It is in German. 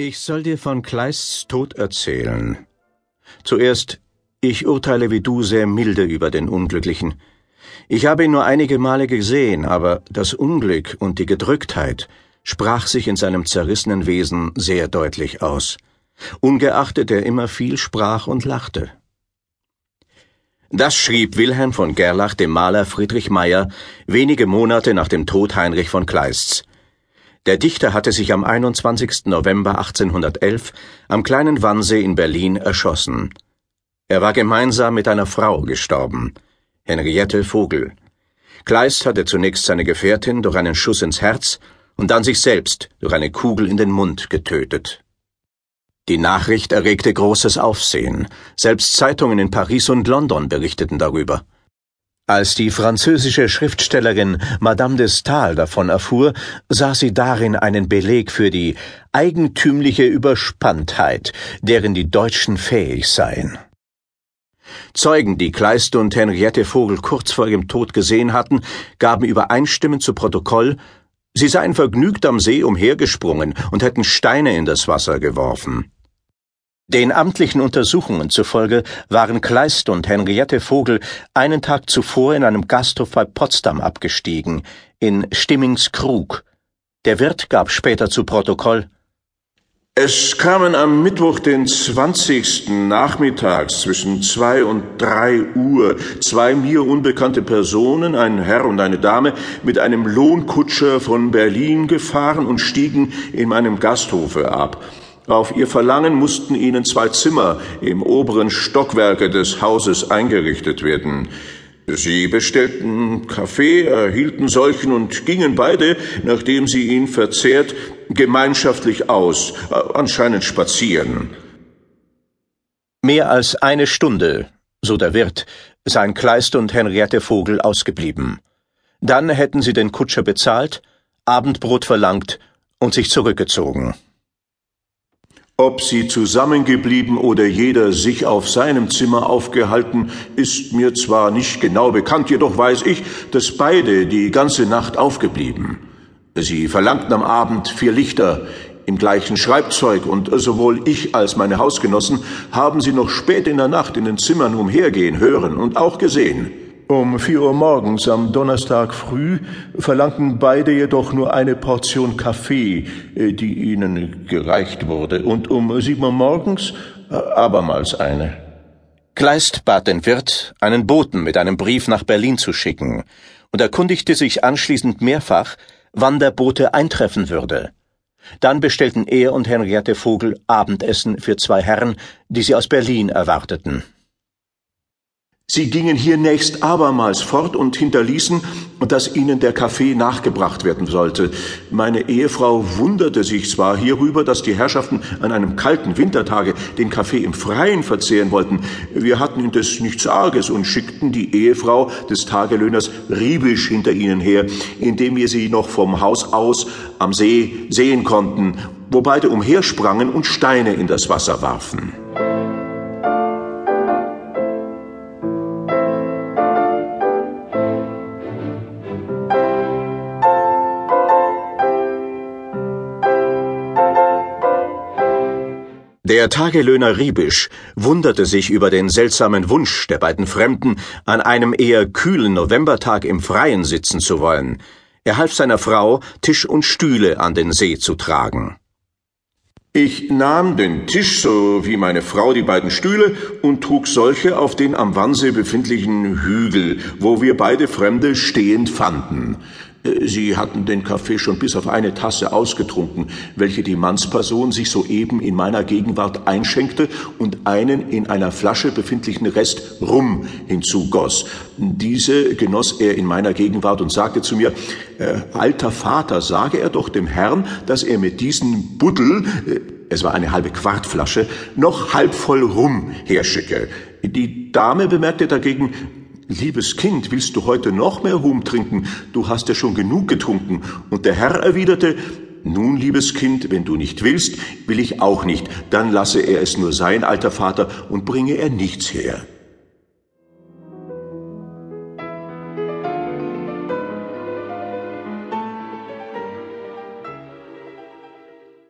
Ich soll dir von Kleists Tod erzählen. Zuerst, ich urteile wie du sehr milde über den Unglücklichen. Ich habe ihn nur einige Male gesehen, aber das Unglück und die Gedrücktheit sprach sich in seinem zerrissenen Wesen sehr deutlich aus, ungeachtet er immer viel sprach und lachte. Das schrieb Wilhelm von Gerlach dem Maler Friedrich Meyer wenige Monate nach dem Tod Heinrich von Kleists. Der Dichter hatte sich am 21. November 1811 am kleinen Wannsee in Berlin erschossen. Er war gemeinsam mit einer Frau gestorben, Henriette Vogel. Kleist hatte zunächst seine Gefährtin durch einen Schuss ins Herz und dann sich selbst durch eine Kugel in den Mund getötet. Die Nachricht erregte großes Aufsehen. Selbst Zeitungen in Paris und London berichteten darüber. Als die französische Schriftstellerin Madame de Stael davon erfuhr, sah sie darin einen Beleg für die eigentümliche Überspanntheit, deren die Deutschen fähig seien. Zeugen, die Kleist und Henriette Vogel kurz vor ihrem Tod gesehen hatten, gaben übereinstimmend zu Protokoll, sie seien vergnügt am See umhergesprungen und hätten Steine in das Wasser geworfen. Den amtlichen Untersuchungen zufolge waren Kleist und Henriette Vogel einen Tag zuvor in einem Gasthof bei Potsdam abgestiegen, in Stimmings Krug. Der Wirt gab später zu Protokoll es kamen am Mittwoch, den 20. nachmittags zwischen zwei und drei Uhr zwei mir unbekannte Personen, ein Herr und eine Dame, mit einem Lohnkutscher von Berlin gefahren und stiegen in meinem Gasthofe ab. Auf ihr Verlangen mussten ihnen zwei Zimmer im oberen Stockwerke des Hauses eingerichtet werden. Sie bestellten Kaffee, erhielten solchen und gingen beide, nachdem sie ihn verzehrt, gemeinschaftlich aus, anscheinend spazieren. Mehr als eine Stunde, so der Wirt, seien Kleist und Henriette Vogel ausgeblieben. Dann hätten sie den Kutscher bezahlt, Abendbrot verlangt und sich zurückgezogen. Ob sie zusammengeblieben oder jeder sich auf seinem Zimmer aufgehalten, ist mir zwar nicht genau bekannt, jedoch weiß ich, dass beide die ganze Nacht aufgeblieben. Sie verlangten am Abend vier Lichter im gleichen Schreibzeug, und sowohl ich als meine Hausgenossen haben sie noch spät in der Nacht in den Zimmern umhergehen hören und auch gesehen. Um vier Uhr morgens am Donnerstag früh verlangten beide jedoch nur eine Portion Kaffee, äh, die ihnen gereicht wurde, und um sieben Uhr morgens äh, abermals eine. Kleist bat den Wirt, einen Boten mit einem Brief nach Berlin zu schicken, und erkundigte sich anschließend mehrfach, wann der Bote eintreffen würde. Dann bestellten er und Henriette Vogel Abendessen für zwei Herren, die sie aus Berlin erwarteten. Sie gingen hiernächst abermals fort und hinterließen, dass ihnen der Kaffee nachgebracht werden sollte. Meine Ehefrau wunderte sich zwar hierüber, dass die Herrschaften an einem kalten Wintertage den Kaffee im Freien verzehren wollten. Wir hatten indes nichts Arges und schickten die Ehefrau des Tagelöhners Riebisch hinter ihnen her, indem wir sie noch vom Haus aus am See sehen konnten, wo beide umhersprangen und Steine in das Wasser warfen. Der Tagelöhner Riebisch wunderte sich über den seltsamen Wunsch der beiden Fremden, an einem eher kühlen Novembertag im Freien sitzen zu wollen. Er half seiner Frau, Tisch und Stühle an den See zu tragen. Ich nahm den Tisch so wie meine Frau die beiden Stühle und trug solche auf den am Wannsee befindlichen Hügel, wo wir beide Fremde stehend fanden. Sie hatten den Kaffee schon bis auf eine Tasse ausgetrunken, welche die Mannsperson sich soeben in meiner Gegenwart einschenkte und einen in einer Flasche befindlichen Rest Rum hinzugoss. Diese genoss er in meiner Gegenwart und sagte zu mir, äh, alter Vater, sage er doch dem Herrn, dass er mit diesem Buddel, äh, es war eine halbe Quartflasche, noch halb voll Rum herschicke. Die Dame bemerkte dagegen, Liebes Kind, willst du heute noch mehr Rum trinken? Du hast ja schon genug getrunken. Und der Herr erwiderte, nun, liebes Kind, wenn du nicht willst, will ich auch nicht. Dann lasse er es nur sein, alter Vater, und bringe er nichts her.